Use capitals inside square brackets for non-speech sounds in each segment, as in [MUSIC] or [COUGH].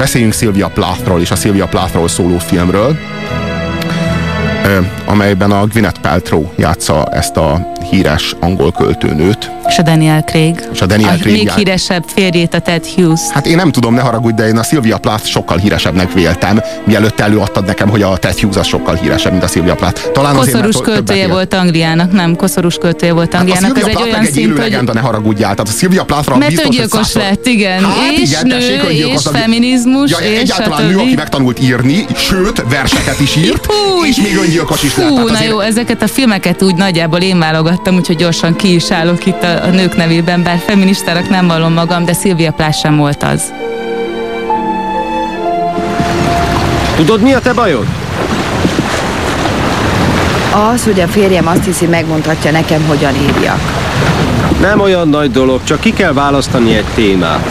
Beszéljünk Sylvia Plathról és a Sylvia Plathról szóló filmről, amelyben a Gwyneth Paltrow játsza ezt a híres angol költőnőt. És a Daniel Craig. És a Daniel a Craig még híresebb férjét, a Ted Hughes. Hát én nem tudom, ne haragudj, de én a Sylvia Plath sokkal híresebbnek véltem, mielőtt előadtad nekem, hogy a Ted Hughes az sokkal híresebb, mint a Sylvia Plath. Talán koszorús azért, költője volt Angliának, nem, koszorús költője volt Angliának. Hát a Plath egy olyan szint, hogy... legenda, ne haragudjál. Tehát a Sylvia Plathra Mert biztos, öngyilkos lett, igen. Hát, és igen, nő, tessék, és feminizmus, ja, és egyáltalán nő, aki megtanult írni, sőt, verseket is írt, és még öngyilkos is lett. Na jó, ezeket a filmeket úgy nagyjából én válogattam, úgyhogy gyorsan ki is állok itt a, a nők nevében, bár feministának nem vallom magam, de Szilvia Plás sem volt az. Tudod, mi a te bajod? Az, hogy a férjem azt hiszi, megmondhatja nekem, hogyan írjak. Nem olyan nagy dolog, csak ki kell választani egy témát.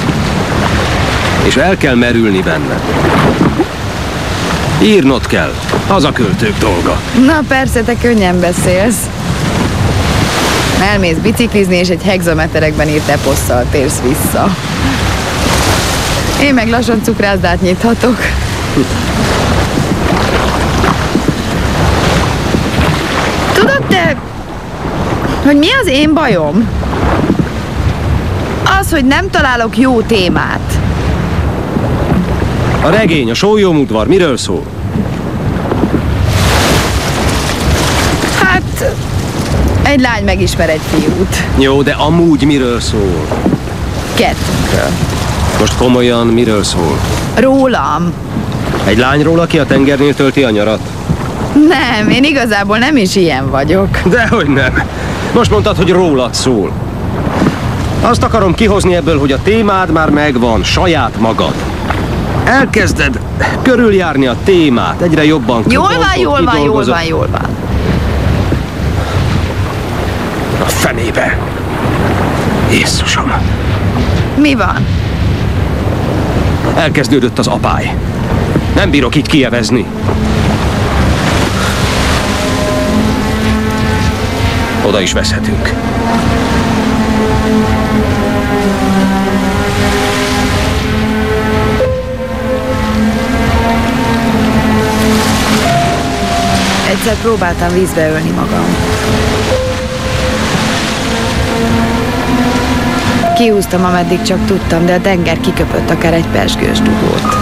És el kell merülni benne. Írnod kell. Az a költők dolga. Na persze, te könnyen beszélsz. Elmész biciklizni, és egy hexameterekben írt eposszal térsz vissza. Én meg lassan cukrászdát nyithatok. Tudod te, hogy mi az én bajom? Az, hogy nem találok jó témát. A regény, a sólyomudvar, miről szól? Hát, egy lány megismer egy fiút. Jó, de amúgy miről szól? Kettőnkről. Most komolyan miről szól? Rólam. Egy lányról, aki a tengernél tölti a nyarat? Nem, én igazából nem is ilyen vagyok. Dehogy nem. Most mondtad, hogy rólad szól. Azt akarom kihozni ebből, hogy a témád már megvan, saját magad. Elkezded körüljárni a témát, egyre jobban Jól van, jól van, jól van, jól van. A fenébe. Jézusom. Mi van? Elkezdődött az apály. Nem bírok itt kievezni. Oda is veszhetünk. Egyszer próbáltam vízbe ölni magam. Kiúztam, ameddig csak tudtam, de a tenger kiköpött akár egy persgős dugót.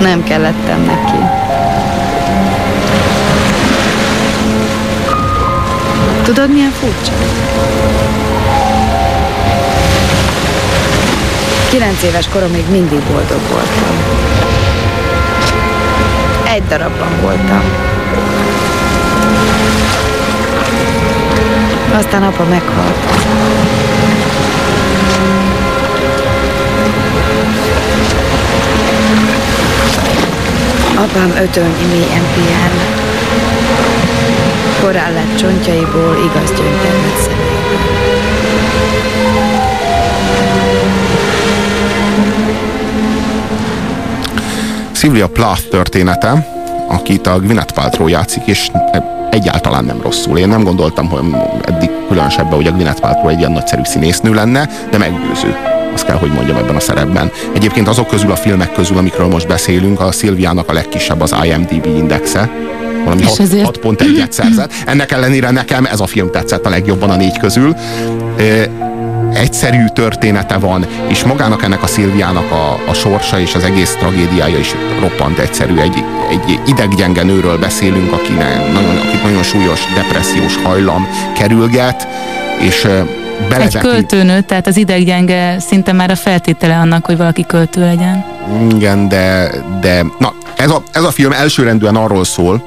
Nem kellettem neki. Tudod, milyen furcsa? Kilenc éves koromig mindig boldog voltam. Egy darabban voltam. Aztán apa meghalt. Apám ötölnyi mélyen pihen. Korán lett csontjaiból igaz gyöngytermet szemében. Sylvia Plath története, akit a Gwyneth Paltrow játszik, és egyáltalán nem rosszul. Én nem gondoltam, hogy eddig különösebben, hogy a Gwyneth Paltrow egy ilyen nagyszerű színésznő lenne, de meggyőző. Azt kell, hogy mondjam ebben a szerepben. Egyébként azok közül a filmek közül, amikről most beszélünk, a Szilviának a legkisebb az IMDb indexe, valami 6.1-et szerzett. Ennek ellenére nekem ez a film tetszett a legjobban a négy közül egyszerű története van, és magának ennek a Szilviának a, a sorsa és az egész tragédiája is roppant egyszerű. Egy, egy ideggyenge nőről beszélünk, akinek nagyon, akit nagyon súlyos depressziós hajlam kerülget, és Beleveti. Egy költőnő, tehát az ideggyenge szinte már a feltétele annak, hogy valaki költő legyen. Igen, de, de na, ez a, ez a film elsőrendűen arról szól,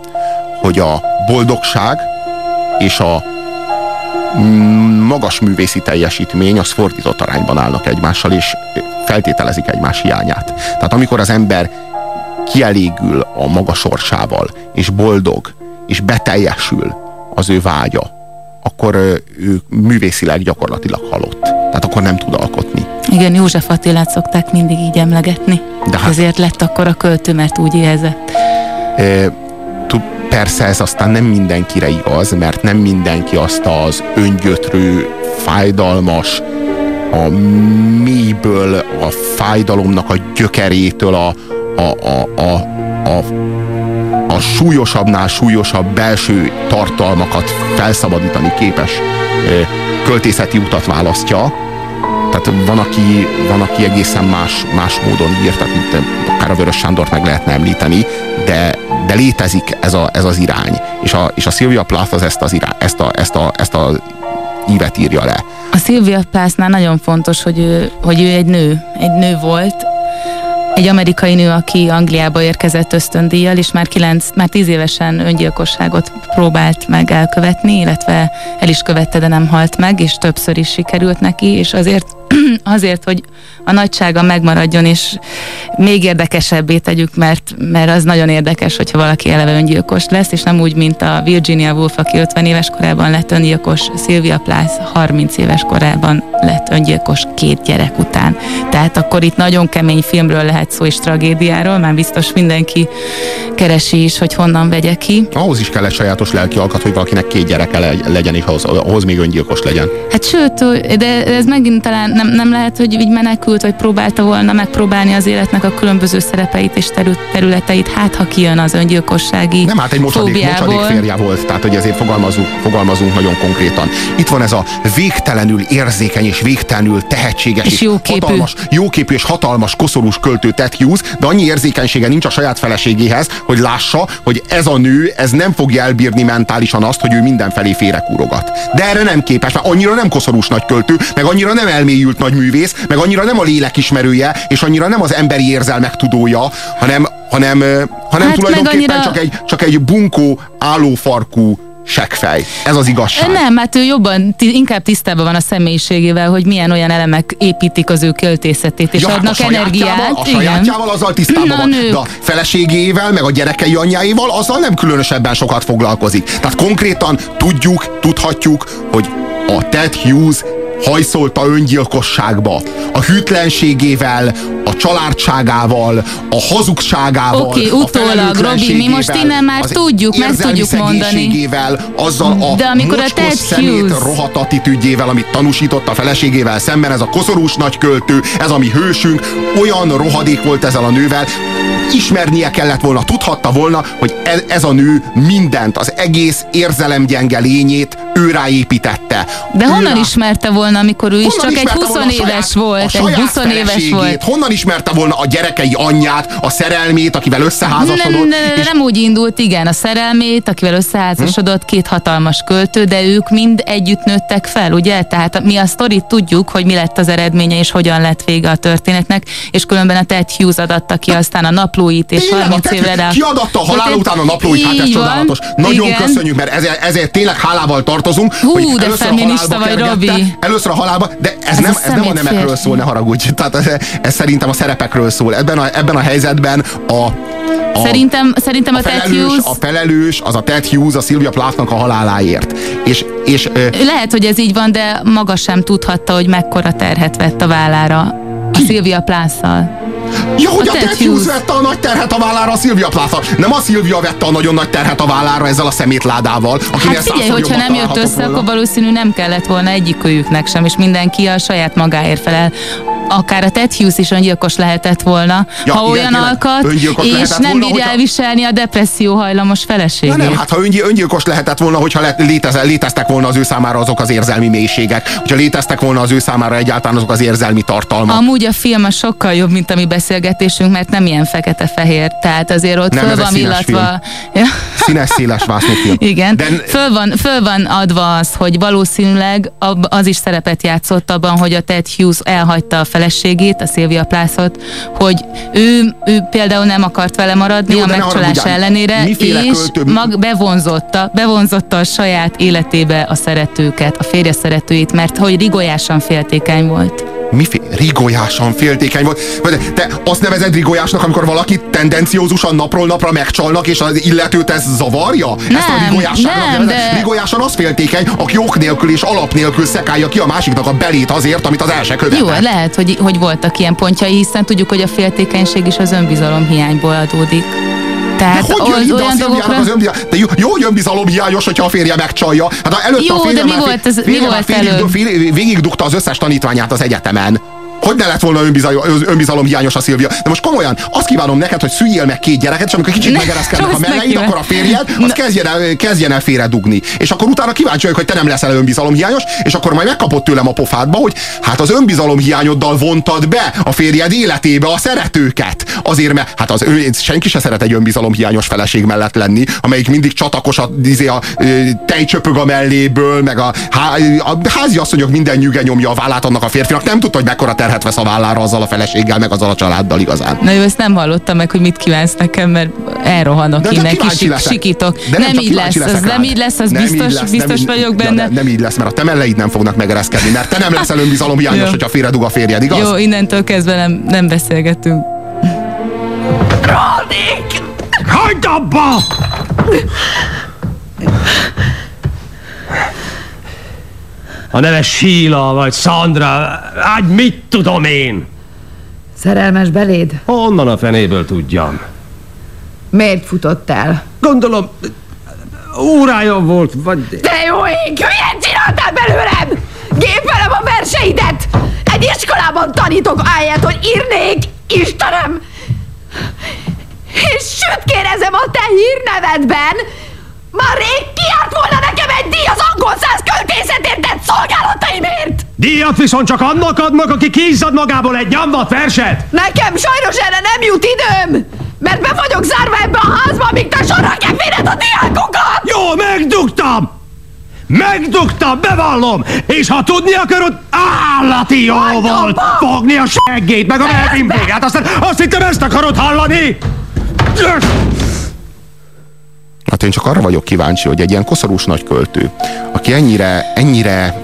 hogy a boldogság és a magas művészi teljesítmény, az fordított arányban állnak egymással, és feltételezik egymás hiányát. Tehát amikor az ember kielégül a maga sorsával, és boldog, és beteljesül az ő vágya, akkor ő művészileg gyakorlatilag halott. Tehát akkor nem tud alkotni. Igen, József Attilát szokták mindig így emlegetni. De hát, Ezért lett akkor a költő, mert úgy éhezett. E, Persze ez aztán nem mindenkire igaz, mert nem mindenki azt az öngyötrő, fájdalmas, a mélyből, a fájdalomnak a gyökerétől, a, a, a, a, a, a súlyosabbnál súlyosabb belső tartalmakat felszabadítani képes költészeti utat választja. Tehát van, aki, van, aki egészen más, más módon ír, tehát mint akár a Vörös Sándort meg lehetne említeni, de, de létezik ez, a, ez az irány. És a, és a Sylvia Plath az ezt az irány, ezt a, ezt a, ezt a ívet írja le. A Sylvia Pláthnál nagyon fontos, hogy ő, hogy ő egy nő. Egy nő volt, egy amerikai nő, aki Angliába érkezett ösztöndíjjal, és már, kilenc, már tíz évesen öngyilkosságot próbált meg elkövetni, illetve el is követte, de nem halt meg, és többször is sikerült neki, és azért [CLEARS THROAT] azért, hogy a nagysága megmaradjon, és még érdekesebbé tegyük, mert, mert az nagyon érdekes, hogyha valaki eleve öngyilkos lesz, és nem úgy, mint a Virginia Woolf, aki 50 éves korában lett öngyilkos, Sylvia Plath 30 éves korában lett öngyilkos két gyerek után. Tehát akkor itt nagyon kemény filmről lehet szó, és tragédiáról, már biztos mindenki keresi is, hogy honnan vegye ki. Ahhoz is kell egy sajátos lelki alkat, hogy valakinek két gyereke legyen, és ahhoz, ahhoz még öngyilkos legyen. Hát sőt, de ez megint talán nem, nem lehet, hogy így menekült, vagy próbálta volna megpróbálni az életnek a különböző szerepeit és területeit, hát ha kijön az öngyilkossági Nem, hát egy mocsadék, mocsadék férje volt, tehát hogy ezért fogalmazunk, fogalmazunk nagyon konkrétan. Itt van ez a végtelenül érzékeny és végtelenül tehetséges és, és jóképű. hatalmas, jóképű és hatalmas koszorús költő Ted Hughes, de annyi érzékenysége nincs a saját feleségéhez, hogy lássa, hogy ez a nő, ez nem fogja elbírni mentálisan azt, hogy ő mindenfelé félrekúrogat. De erre nem képes, mert annyira nem koszorús nagy költő, meg annyira nem elmélyült nagy művész, meg annyira nem a lélek ismerője, és annyira nem az emberi érzelmek tudója, hanem, hanem, hanem hát tulajdonképpen annyira... csak, egy, csak egy bunkó, állófarkú seggfej. Ez az igazság. Nem, hát ő jobban, inkább tisztában van a személyiségével, hogy milyen olyan elemek építik az ő költészetét, és ja, hát adnak a energiát. A sajátjával azzal tisztában Na, van, nő. de a feleségével, meg a gyerekei anyjáival azzal nem különösebben sokat foglalkozik. Tehát konkrétan tudjuk, tudhatjuk, hogy a Ted Hughes hajszolta öngyilkosságba. A hűtlenségével, a családságával, a hazugságával, Oké, okay, utólag, Robi, mi most innen már tudjuk, meg tudjuk mondani. azzal a De amikor a Ted szemét Hughes... rohadt attitűdjével, amit tanúsított a feleségével szemben, ez a koszorús nagyköltő, ez a mi hősünk, olyan rohadék volt ezzel a nővel, ismernie kellett volna, tudhatta volna, hogy ez, ez a nő mindent, az egész érzelemgyenge lényét ő ráépítette. De honnan ő ismerte volna, amikor ő is csak egy 20 éves volt? Egy 20 éves volt. Honnan ismerte volna a gyerekei anyját, a szerelmét, akivel összeházasodott? Nem, és... nem úgy indult, igen, a szerelmét, akivel összeházasodott, hm? két hatalmas költő, de ők mind együtt nőttek fel, ugye? Tehát mi a sztorit tudjuk, hogy mi lett az eredménye, és hogyan lett vége a történetnek, és különben a Ted Hughes adatta ki aztán a naplóit, és tényleg, 30 évre rá. Kiadatta a halál után a naplóit, hát ez csodálatos. Nagyon köszönjük, mert ezért, ezért tényleg hálával tartozunk. Hú, hogy de feminista vagy, Robi. Először a halálba, de ez, ez, nem, ez nem a nemekről szól, ne haragudj. Tehát ez, ez szerintem a szerepekről szól. Ebben a, ebben a helyzetben a, a, szerintem, szerintem a, a felelős, Hughes... A felelős az a Ted Hughes a Sylvia Plathnak a haláláért. És, és, Lehet, hogy ez így van, de maga sem tudhatta, hogy mekkora terhet vett a vállára a Szilvia Plásszal. Ja, hogy a, a Ted Hughes vette a nagy terhet a vállára a Szilvia Plásszal. Nem a Szilvia vette a nagyon nagy terhet a vállára ezzel a szemétládával. Hát figyelj, hogyha nem jött össze, volna. akkor valószínű nem kellett volna egyik őjüknek sem, és mindenki a saját magáért felel akár a Ted Hughes is öngyilkos lehetett volna, ja, ha olyan alkat, és nem bírja elviselni a depresszió hajlamos feleségét. nem, hát ha öngyilkos lehetett volna, hogyha létez, léteztek volna az ő számára azok az érzelmi mélységek, hogyha léteztek volna az ő számára egyáltalán azok az érzelmi tartalmak. Amúgy a film sokkal jobb, mint a mi beszélgetésünk, mert nem ilyen fekete-fehér, tehát azért ott nem, föl van illatva. [LAUGHS] Színes, széles film. Igen, De... föl, van, föl van adva az, hogy valószínűleg az is szerepet játszott abban, hogy a Ted Hughes elhagyta a feleségét, a Szilvia Plászot, hogy ő, ő például nem akart vele maradni Jó, a megcsalás ellenére, és mag bevonzotta, bevonzotta a saját életébe a szeretőket, a férje szeretőit, mert hogy rigolyásan féltékeny volt miféle rigolyásan féltékeny volt. Te azt nevezed rigolyásnak, amikor valaki tendenciózusan napról napra megcsalnak, és az illetőt ez zavarja? Nem, Ezt a rigolyásságnak nem, de... Rigolyásan az féltékeny, aki ok nélkül és alap nélkül szekálja ki a másiknak a belét azért, amit az első követett. Jó, lehet, hogy, hogy voltak ilyen pontjai, hiszen tudjuk, hogy a féltékenység is az önbizalom hiányból adódik. Tehát de hogy jön az ide a olyan dolgokra... az önbizalom? De jó, jó, hogy önbizalom hiányos, hogyha a férje megcsalja. Hát előtte Jó, a férje de mi már- volt ez- mi volt félig, előbb? félig, végigdugta az összes tanítványát az egyetemen. Hogy ne lett volna önbizalom, önbizalom hiányos a Szilvia? De most komolyan, azt kívánom neked, hogy szüljél meg két gyereket, és amikor kicsit Ne, megereszkednek a melleid, akkor a férjed, az kezdjen el, kezdjen el félre dugni. És akkor utána kíváncsi vagyok, hogy te nem leszel önbizalom hiányos, és akkor majd megkapod tőlem a pofádba, hogy hát az önbizalom hiányoddal vontad be a férjed életébe a szeretőket. Azért, mert hát az ő, senki se szeret egy önbizalom hiányos feleség mellett lenni, amelyik mindig csatakos a, izé, a ö, tejcsöpög a melléből, meg a, há, a háziasszonyok minden nyüge nyomja a vállát annak a férfinak. Nem tudta, hogy mekkora terhet vesz a vállára azzal a feleséggel, meg azzal a családdal igazán. Na jó, ezt nem hallottam meg, hogy mit kívánsz nekem, mert elrohanok De csak innen, sikítok. De nem csak így lesz, az nem így lesz, az Nem biztos, lesz, biztos nem, vagyok de benne. Nem, nem így lesz, mert a te melleid nem fognak megereszkedni, mert te nem leszel önbizalom hiányos, Jó. hogyha félredug a férjed, igaz? Jó, innentől kezdve nem, nem beszélgetünk. Hagyd abba! A neve Sheila vagy Sandra, hát mit tudom én? Szerelmes beléd? Honnan a fenéből tudjam? Miért futott el? Gondolom, órája volt, vagy... De jó ég, hülyet csináltál belőlem! Gépelem a verseidet! Egy iskolában tanítok ahelyett, hogy írnék! Istenem! És sütkérezem a te hírnevedben! Már rég kiárt volna nekem egy díj az angol száz költészetért tett szolgálataimért! Díjat viszont csak annak adnak, aki kiizzad magából egy nyomvat verset! Nekem sajnos erre nem jut időm! Mert be vagyok zárva ebbe a házba, míg te sorra keféred a diákokat! Jó, megdugtam! Megdugtam, bevallom! És ha tudni akarod, állati jó Hagyd volt fogni a seggét, meg a melbimbóját, aztán azt hittem ezt akarod hallani! Hát én csak arra vagyok kíváncsi, hogy egy ilyen koszorús nagy költő, aki ennyire, ennyire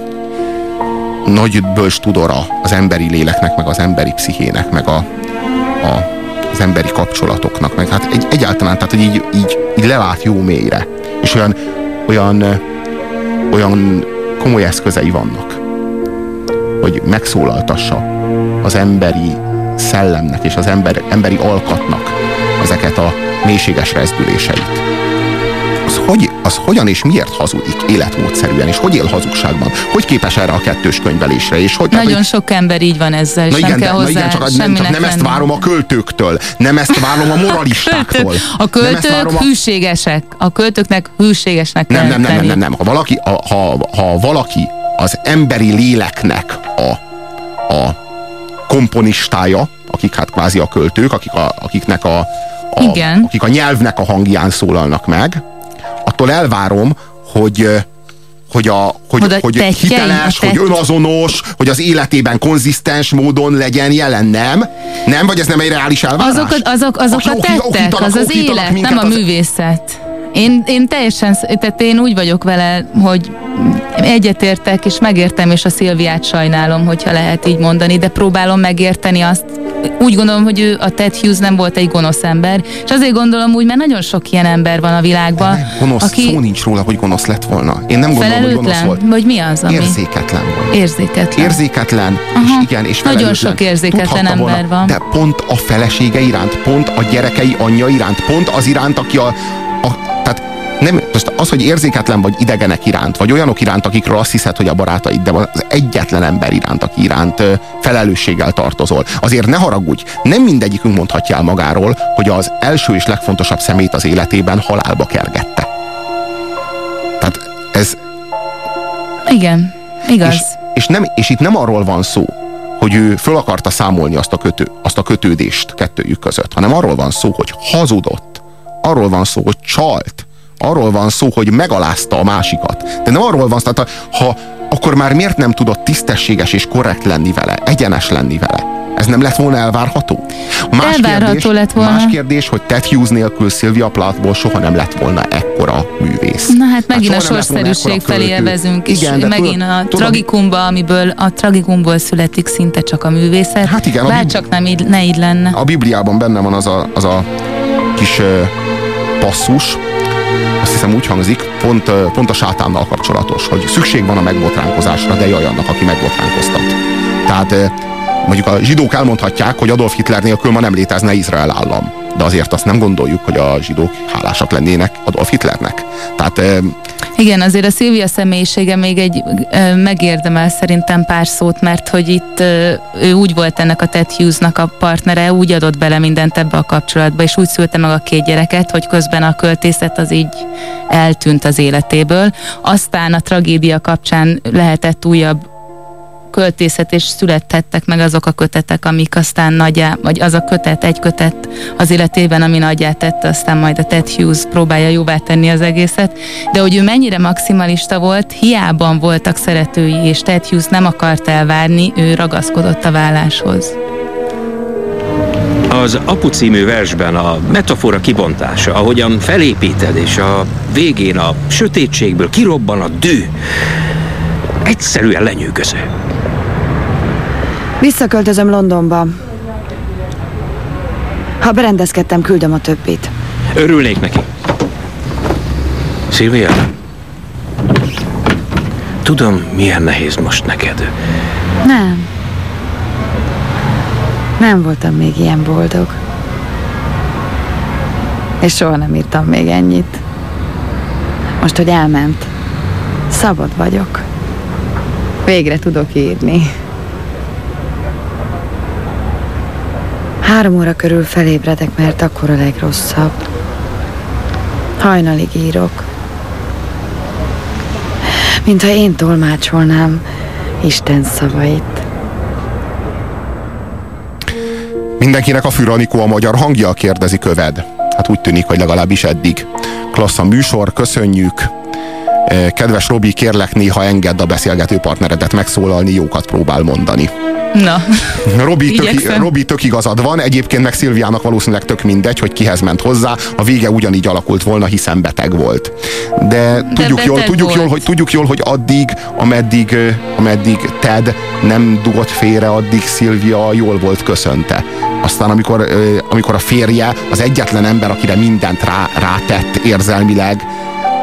nagy bölcs tudora az emberi léleknek, meg az emberi pszichének, meg a, a, az emberi kapcsolatoknak, meg hát egy, egyáltalán, tehát hogy így, így, így lelát jó mélyre. És olyan, olyan, olyan komoly eszközei vannak, hogy megszólaltassa az emberi szellemnek és az ember, emberi alkatnak ezeket a mélységes rezdüléseit hogy, az hogyan és miért hazudik életmódszerűen, és hogy él hazugságban? Hogy képes erre a kettős könyvelésre? És hogy, tehát, Nagyon hogy, sok ember így van ezzel, na nem igen, kell de, na hozzá igen, csak, nem, csak nem ezt várom a költőktől, nem ezt várom a moralistáktól. [LAUGHS] A Nem költők a- hűségesek. A költőknek hűségesnek nem, nem, nem, nem, nem, nem. Ha valaki, ha, ha, ha valaki az emberi léleknek a, a komponistája, akik hát kvázi a költők, akik a, akiknek a, a, Igen. akik a nyelvnek a hangján szólalnak meg, attól elvárom, hogy hogy, a, hogy, Oda hogy tettjei, hiteles, hogy önazonos, hogy az életében konzisztens módon legyen jelen, nem? Nem? Vagy ez nem egy reális elvárás? Azok, a- azok, azok a tettek, az az élet, minket, nem a az- művészet. Én, én teljesen, tehát én úgy vagyok vele, hogy egyetértek, és megértem, és a Szilviát sajnálom, hogyha lehet így mondani, de próbálom megérteni azt. Úgy gondolom, hogy ő, a Ted Hughes nem volt egy gonosz ember, és azért gondolom úgy, mert nagyon sok ilyen ember van a világban, Gonosz, aki szó nincs róla, hogy gonosz lett volna. Én nem gondolom, hogy gonosz volt. vagy mi az, ami Érzéketlen volt. érzéketlen. Érzéketlen, Aha. és igen, és Nagyon sok érzéketlen Tudhatta volna, ember van. De pont a felesége iránt, pont a gyerekei anyja iránt, pont az iránt, aki a, a nem, most az, hogy érzéketlen vagy idegenek iránt, vagy olyanok iránt, akikről azt hiszed, hogy a barátaid, de az egyetlen ember iránt, aki iránt felelősséggel tartozol. Azért ne haragudj, nem mindegyikünk mondhatja el magáról, hogy az első és legfontosabb szemét az életében halálba kergette. Tehát ez, Igen, igaz. és, és, nem, és itt nem arról van szó, hogy ő föl akarta számolni azt a, kötő, azt a kötődést kettőjük között, hanem arról van szó, hogy hazudott. Arról van szó, hogy csalt. Arról van szó, hogy megalázta a másikat. De nem arról van szó, tehát ha akkor már miért nem tudott tisztességes és korrekt lenni vele, egyenes lenni vele? Ez nem lett volna elvárható? Más Elvárható kérdés, lett volna. Más kérdés, hogy Ted Hughes nélkül Sylvia Plathból soha nem lett volna ekkora művész. Na hát megint soha a sorszerűség felé elvezünk, és Igen, de megint tudod- a tudod, tragikumba, amiből a tragikumból születik szinte csak a művészet. Hát igen, Bár csak nem így, ne így lenne. A Bibliában benne van az a, az a kis ö, passzus, azt hiszem úgy hangzik, pont, pont a sátánnal kapcsolatos, hogy szükség van a megbotránkozásra, de jaj annak, aki megbotránkoztat. Tehát mondjuk a zsidók elmondhatják, hogy Adolf Hitler nélkül ma nem létezne Izrael állam. De azért azt nem gondoljuk, hogy a zsidók hálásak lennének Adolf Hitlernek. Tehát igen, azért a Szilvia személyisége még egy megérdemel szerintem pár szót, mert hogy itt ő úgy volt ennek a Ted Hughes-nak a partnere, úgy adott bele mindent ebbe a kapcsolatba, és úgy szülte meg a két gyereket, hogy közben a költészet az így eltűnt az életéből. Aztán a tragédia kapcsán lehetett újabb költészet, és születhettek meg azok a kötetek, amik aztán nagyjá, vagy az a kötet, egy kötet az életében, ami nagyját tette, aztán majd a Ted Hughes próbálja jóvá tenni az egészet. De hogy ő mennyire maximalista volt, hiában voltak szeretői, és Ted Hughes nem akart elvárni, ő ragaszkodott a válláshoz. Az Apu című versben a metafora kibontása, ahogyan felépíted, és a végén a sötétségből kirobban a dű, egyszerűen lenyűgöző. Visszaköltözöm Londonba. Ha berendezkedtem, küldöm a többit. Örülnék neki. Szilvia, tudom, milyen nehéz most neked. Nem. Nem voltam még ilyen boldog. És soha nem írtam még ennyit. Most, hogy elment, szabad vagyok. Végre tudok írni. Három óra körül felébredek, mert akkor a legrosszabb. Hajnalig írok. Mintha én tolmácsolnám Isten szavait. Mindenkinek a Füranikó a magyar hangja, kérdezi Köved. Hát úgy tűnik, hogy legalábbis eddig. Klassz a műsor, köszönjük. Eh, kedves Robi, kérlek néha engedd a beszélgető partneredet megszólalni, jókat próbál mondani. Na, Robi tök, Robi tök igazad van, egyébként meg Szilviának valószínűleg tök mindegy, hogy kihez ment hozzá, a vége ugyanígy alakult volna, hiszen beteg volt. De, De tudjuk, jól, tudjuk, jól, hogy, tudjuk jól, hogy addig, ameddig, ameddig Ted nem dugott félre, addig Szilvia jól volt köszönte. Aztán amikor, amikor a férje, az egyetlen ember, akire mindent rá, rátett érzelmileg,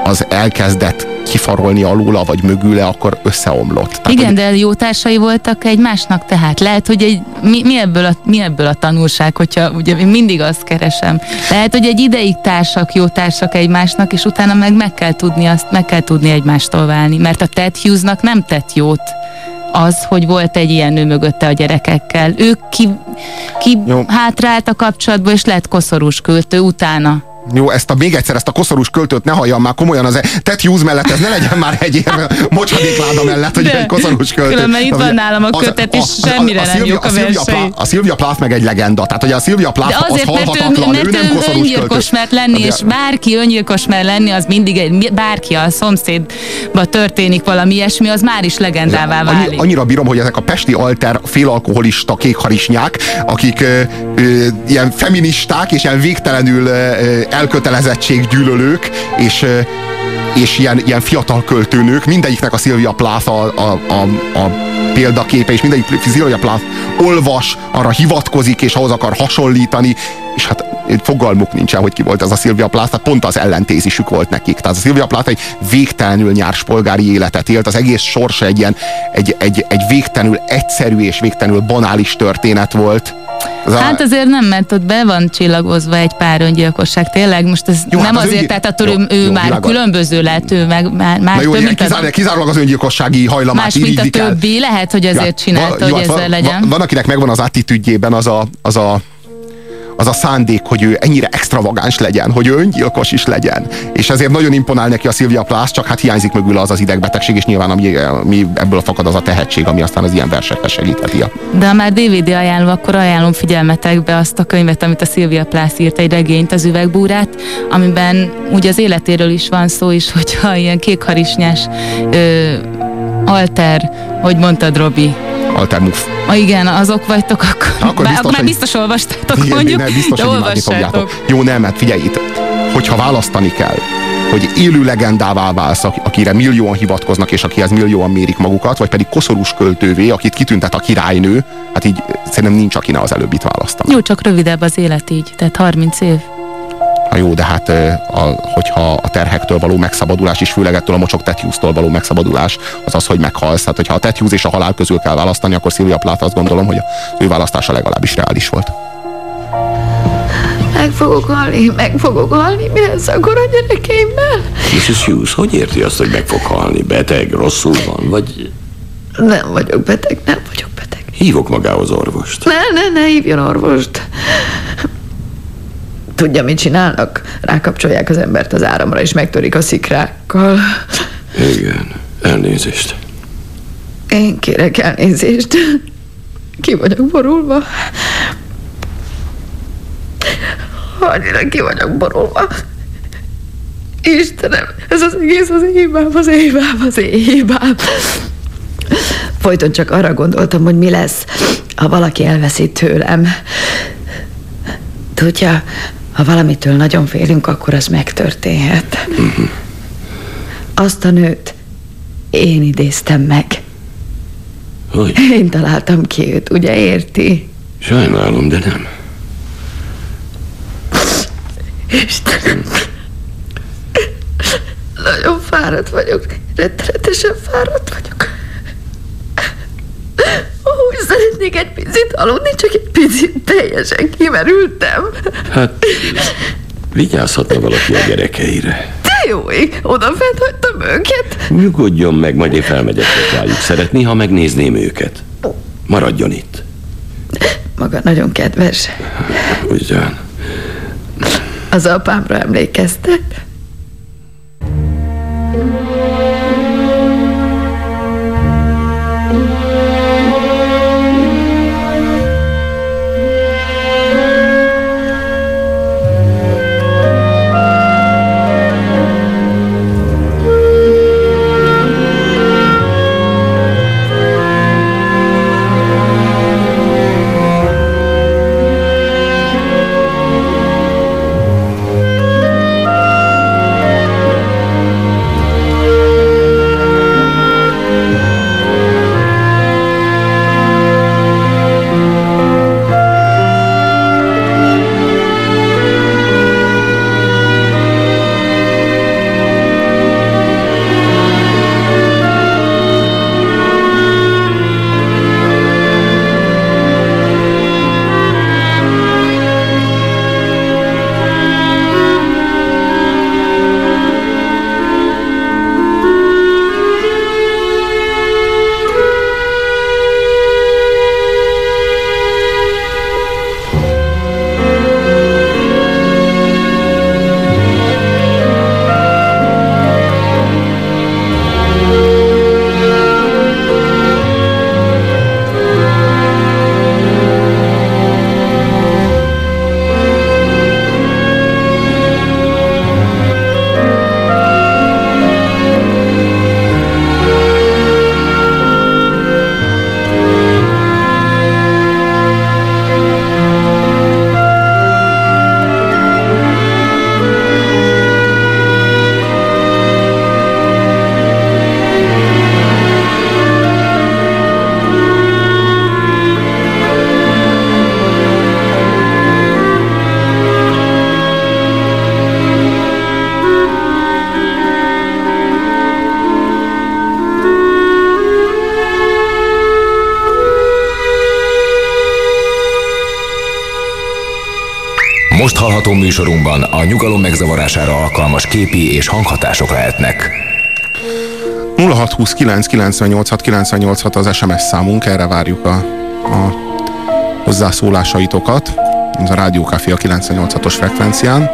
az elkezdett kifarolni alóla, vagy mögüle, akkor összeomlott. Tehát, Igen, hogy... de jó társai voltak egymásnak, tehát lehet, hogy egy, mi, mi, ebből a, mi ebből a tanulság, hogyha ugye én mindig azt keresem. Lehet, hogy egy ideig társak, jó társak egymásnak, és utána meg meg kell tudni azt, meg kell tudni egymástól válni, mert a Ted Hughesnak nem tett jót az, hogy volt egy ilyen nő mögötte a gyerekekkel. Ők ki, ki hátrált a kapcsolatba, és lett koszorús költő utána. Jó, ezt a, még egyszer ezt a koszorús költőt ne halljam már komolyan az Ted Hughes mellett, ez ne legyen már egy érve mocsadékláda mellett, hogy egy koszorús költő. Különben itt van nálam a kötet, és semmire nem jók a, versei. A Szilvia Plath meg egy legenda, tehát hogy a Szilvia Plath az halhatatlan, mert ő, nem öngyilkos mert lenni, és bárki öngyilkos mert lenni, az mindig egy, bárki a szomszédba történik valami ilyesmi, az már is legendává válik. Annyi, annyira bírom, hogy ezek a pesti alter félalkoholista kékharisnyák, akik ilyen feministák és ilyen végtelenül elkötelezettséggyűlölők, és, és ilyen, ilyen fiatal költőnők, mindegyiknek a Szilvia Plath a, a, a, a példaképe, és mindegyik Szilvia Plath olvas, arra hivatkozik, és ahhoz akar hasonlítani, és hát fogalmuk nincsen, hogy ki volt ez a Szilvia Plath, tehát pont az ellentézisük volt nekik. Tehát a Szilvia Plath egy végtelenül nyárs polgári életet élt, az egész sorsa egy ilyen, egy, egy, egy végtelenül egyszerű és végtelenül banális történet volt, az hát azért nem, mert ott be van csillagozva egy pár öngyilkosság. Tényleg most ez jó, nem hát az azért, tehát attól jó, ő, jó, már világos. különböző lett, ő meg már, már jó, több, mint kizár, az, kizárólag az öngyilkossági hajlamát Más, mint a többi, el. lehet, hogy azért ja, csinálta, jó, hogy hát ezzel legyen. Van, van, akinek megvan az attitűdjében az a, az a az a szándék, hogy ő ennyire extravagáns legyen, hogy ő öngyilkos is legyen. És ezért nagyon imponál neki a Szilvia Plath, csak hát hiányzik mögül az az idegbetegség, és nyilván ami, ami ebből fakad az a tehetség, ami aztán az ilyen versekhez segítheti. De ha már DVD ajánló, akkor ajánlom figyelmetekbe azt a könyvet, amit a Szilvia Plath írt, egy regényt, az üvegbúrát, amiben ugye az életéről is van szó is, [LAUGHS] hogyha ilyen kékharisnyás ö, alter, hogy mondtad, Robi, Altermuf. A igen, azok vagytok, akkor, akkor biztos, már biztos olvastátok, igen, mondjuk, nem, biztos, de olvassátok. Jó, nem, mert figyelj itt, hogyha választani kell, hogy élő legendává válsz, akire millióan hivatkoznak, és akihez millióan mérik magukat, vagy pedig koszorús költővé, akit kitüntet a királynő, hát így szerintem nincs, aki ne az előbbit választani. Jó, csak rövidebb az élet így, tehát 30 év. Ha jó, de hát a, hogyha a terhektől való megszabadulás, és főleg ettől a mocsok tetjusztól való megszabadulás, az az, hogy meghalsz. Tehát, hogyha a tetjúz és a halál közül kell választani, akkor Szilvia Plath azt gondolom, hogy az ő választása legalábbis reális volt. Meg fogok halni, meg fogok halni, mi lesz akkor a gyerekeimmel? Mrs. Hughes, hogy érti azt, hogy meg fog halni? Beteg, rosszul van, vagy... Nem vagyok beteg, nem vagyok beteg. Hívok magához orvost. Ne, ne, ne hívjon orvost. Tudja, mit csinálnak? Rákapcsolják az embert az áramra, és megtörik a szikrákkal. Igen, elnézést. Én kérek elnézést. Ki vagyok borulva. Annyira ki vagyok borulva. Istenem, ez az egész az hibám, az hibám, az hibám. Folyton csak arra gondoltam, hogy mi lesz, ha valaki elveszi tőlem. Tudja, ha valamitől nagyon félünk, akkor az megtörténhet. Azt a nőt én idéztem meg. Hogy? Én találtam ki őt, ugye érti? Sajnálom, de nem. Istenem. Nagyon fáradt vagyok. Rettenetesen fáradt vagyok. Szeretnék egy picit aludni, csak egy picit teljesen kimerültem. Hát, vigyázhatna valaki a gyerekeire. De jó ég, odafent hagytam őket. Nyugodjon meg, majd én felmegyek rájuk. Szeretné, ha megnézném őket? Maradjon itt. Maga nagyon kedves. Ugyan. Az apámra emlékeztet? Most hallható műsorunkban a nyugalom megzavarására alkalmas képi és hanghatások lehetnek. 0629 986 986 az SMS számunk, erre várjuk a, a hozzászólásaitokat. Ez a Rádiókafé a 98-os frekvencián.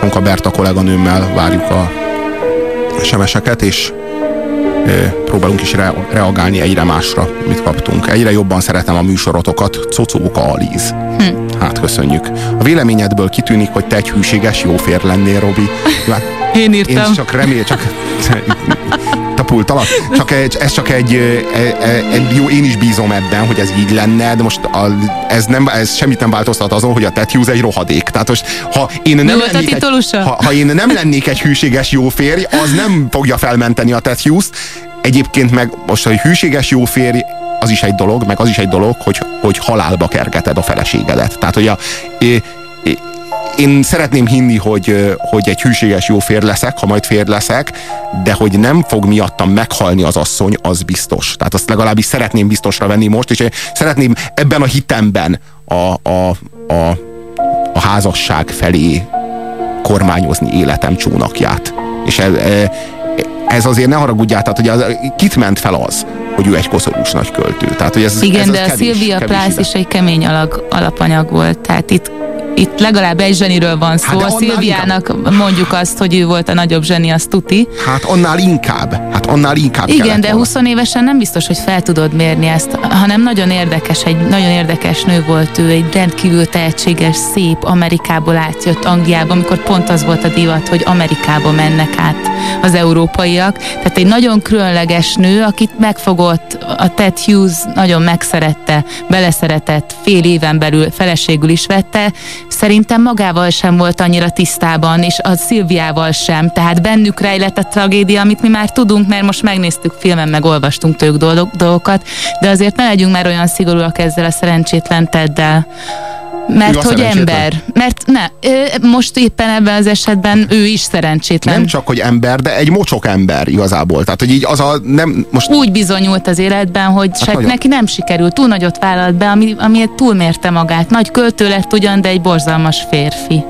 Sonka Berta kolléganőmmel várjuk a SMS-eket, és próbálunk is re- reagálni egyre másra, mit kaptunk. Egyre jobban szeretem a műsorotokat, Cocóka Alíz. Hm. Hát köszönjük. A véleményedből kitűnik, hogy te egy hűséges jó fér lennél, Robi. [LAUGHS] Hát, Én írtam. Én csak remél, csak [LAUGHS] pult alatt. Csak egy, ez csak egy, egy, egy, jó, én is bízom ebben, hogy ez így lenne, de most a, ez, nem, ez semmit nem változtat azon, hogy a Ted Hughes egy rohadék. Tehát most, ha én nem, lennék egy, ha, ha én nem lennék egy hűséges jó férj, az nem fogja felmenteni a Ted Hughes. Egyébként meg most, hogy hűséges jó férj, az is egy dolog, meg az is egy dolog, hogy, hogy halálba kergeted a feleségedet. Tehát, hogy a, én szeretném hinni, hogy, hogy egy hűséges jó fér leszek, ha majd fér leszek, de hogy nem fog miattam meghalni az asszony, az biztos. Tehát azt legalábbis szeretném biztosra venni most, és szeretném ebben a hitemben a, a, a, a házasság felé kormányozni életem csónakját. És ez, ez azért ne haragudjál, tehát hogy az, kit ment fel az, hogy ő egy koszorús nagy költő. Tehát, hogy ez, Igen, ez de a kevés, Szilvia Plász is egy kemény alag, alapanyag volt, tehát itt itt legalább egy zseniről van szó. Hát a Szilviának mondjuk azt, hogy ő volt a nagyobb zseni, az tuti. Hát annál inkább. Hát annál inkább Igen, de volna. 20 évesen nem biztos, hogy fel tudod mérni ezt, hanem nagyon érdekes, egy nagyon érdekes nő volt ő, egy rendkívül tehetséges, szép Amerikából átjött Angliába, amikor pont az volt a divat, hogy Amerikába mennek át az európaiak. Tehát egy nagyon különleges nő, akit megfogott, a Ted Hughes nagyon megszerette, beleszeretett, fél éven belül feleségül is vette. Szerintem magával sem volt annyira tisztában, és a Szilviával sem. Tehát bennük rejlett a tragédia, amit mi már tudunk, mert most megnéztük filmen, meg olvastunk tőlük dolgokat, de azért ne legyünk már olyan szigorúak ezzel a szerencsétlen Teddel. Mert hogy ember. Mert ne, most éppen ebben az esetben ő is szerencsétlen. Nem csak, hogy ember, de egy mocsok ember igazából. Tehát, hogy így az a nem, most úgy bizonyult az életben, hogy hát nagyon. neki nem sikerült, túl nagyot vállalt be, ami, ami túlmérte magát. Nagy költő lett ugyan, de egy borzalmas férfi.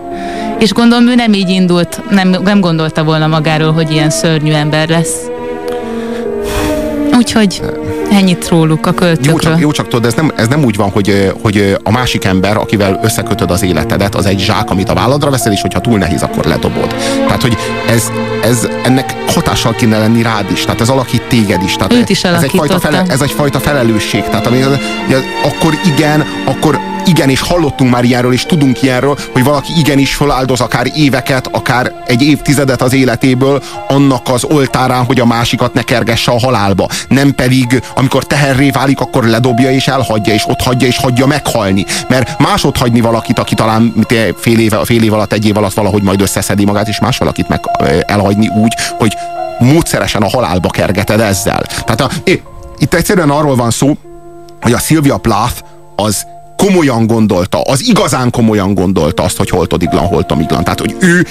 És gondolom, ő nem így indult, nem, nem gondolta volna magáról, hogy ilyen szörnyű ember lesz. Úgyhogy ennyit róluk a Jó költőkről. csak, jó csak tudod, ez nem, ez nem úgy van, hogy, hogy a másik ember, akivel összekötöd az életedet, az egy zsák, amit a válladra veszel, és hogyha túl nehéz, akkor ledobod. Tehát, hogy ez, ez ennek hatással kéne lenni rád is, tehát ez alakít téged is. Tehát Őt is ez, egyfajta fele, ez egyfajta felelősség. Tehát ami, akkor igen, akkor igen, és hallottunk már ilyenről, és tudunk ilyenről, hogy valaki igenis feláldoz akár éveket, akár egy évtizedet az életéből annak az oltárán, hogy a másikat ne kergesse a halálba. Nem pedig, amikor teherré válik, akkor ledobja és elhagyja, és ott hagyja és hagyja meghalni. Mert más hagyni valakit, aki talán fél, éve, fél év alatt, egy év alatt valahogy majd összeszedi magát, és más valakit meg elhagyni úgy, hogy módszeresen a halálba kergeted ezzel. Tehát a, itt egyszerűen arról van szó, hogy a Sylvia Plath az komolyan gondolta, az igazán komolyan gondolta azt, hogy holtodiglan, holtomiglan. Tehát, hogy ő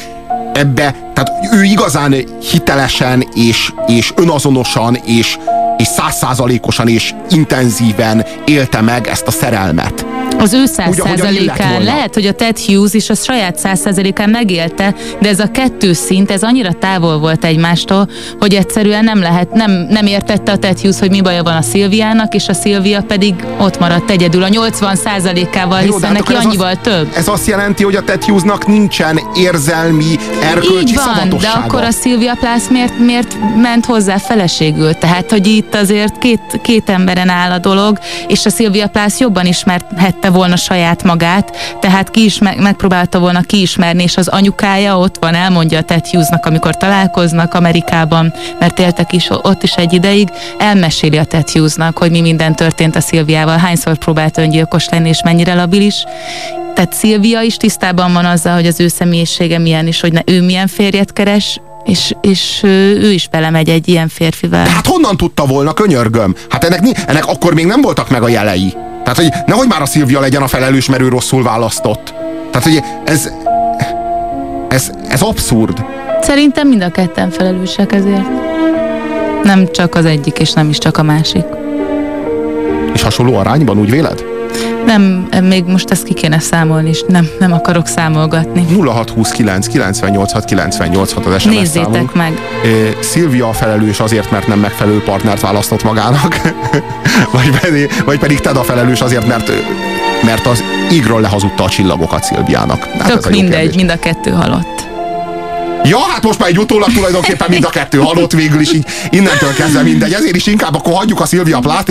ebbe, tehát ő igazán hitelesen és, és önazonosan és, és százszázalékosan és intenzíven élte meg ezt a szerelmet. Az ő százszázalékán lehet, hogy a Ted Hughes is a saját százszázalékán megélte, de ez a kettő szint, ez annyira távol volt egymástól, hogy egyszerűen nem lehet, nem, nem értette a Ted Hughes, hogy mi baja van a Szilviának, és a Szilvia pedig ott maradt egyedül a 80 százalékával, hiszen hát neki annyival azt- több. Ez azt jelenti, hogy a Ted Hughesnak nincsen érzelmi, erkölcsi Így van, de akkor a Szilvia Plász miért, miért ment hozzá feleségül? Tehát, hogy itt azért két, két emberen áll a dolog, és a Szilvia Plász jobban ismerhette volna saját magát, tehát ki is meg, megpróbálta volna kiismerni, és az anyukája ott van, elmondja a Ted Hughesnak, amikor találkoznak Amerikában, mert éltek is ott is egy ideig, elmeséli a Ted Hughesnak, hogy mi minden történt a Szilviával, hányszor próbált öngyilkos lenni, és mennyire labilis, tehát Szilvia is tisztában van azzal, hogy az ő személyisége milyen is, hogy ne, ő milyen férjet keres, és, és ő, is belemegy egy ilyen férfivel. De hát honnan tudta volna, könyörgöm? Hát ennek, ennek akkor még nem voltak meg a jelei. Tehát, hogy nehogy már a Szilvia legyen a felelős, mert ő rosszul választott. Tehát, hogy ez, ez, ez abszurd. Szerintem mind a ketten felelősek ezért. Nem csak az egyik, és nem is csak a másik. És hasonló arányban, úgy véled? Nem, még most ezt ki kéne számolni, és nem, nem akarok számolgatni. 0629 986 986 az SMS Nézzétek számunk. meg. Szilvia a felelős azért, mert nem megfelelő partnert választott magának, [LAUGHS] vagy, pedig, vagy pedig Ted a felelős azért, mert, mert az égről lehazudta a csillagokat Szilviának. Hát Tök mindegy, kérdés. mind a kettő halott. Ja, hát most már egy utólag tulajdonképpen mind a kettő halott végül is így innentől kezdve mindegy. Ezért is inkább akkor hagyjuk a Szilvia Plát, és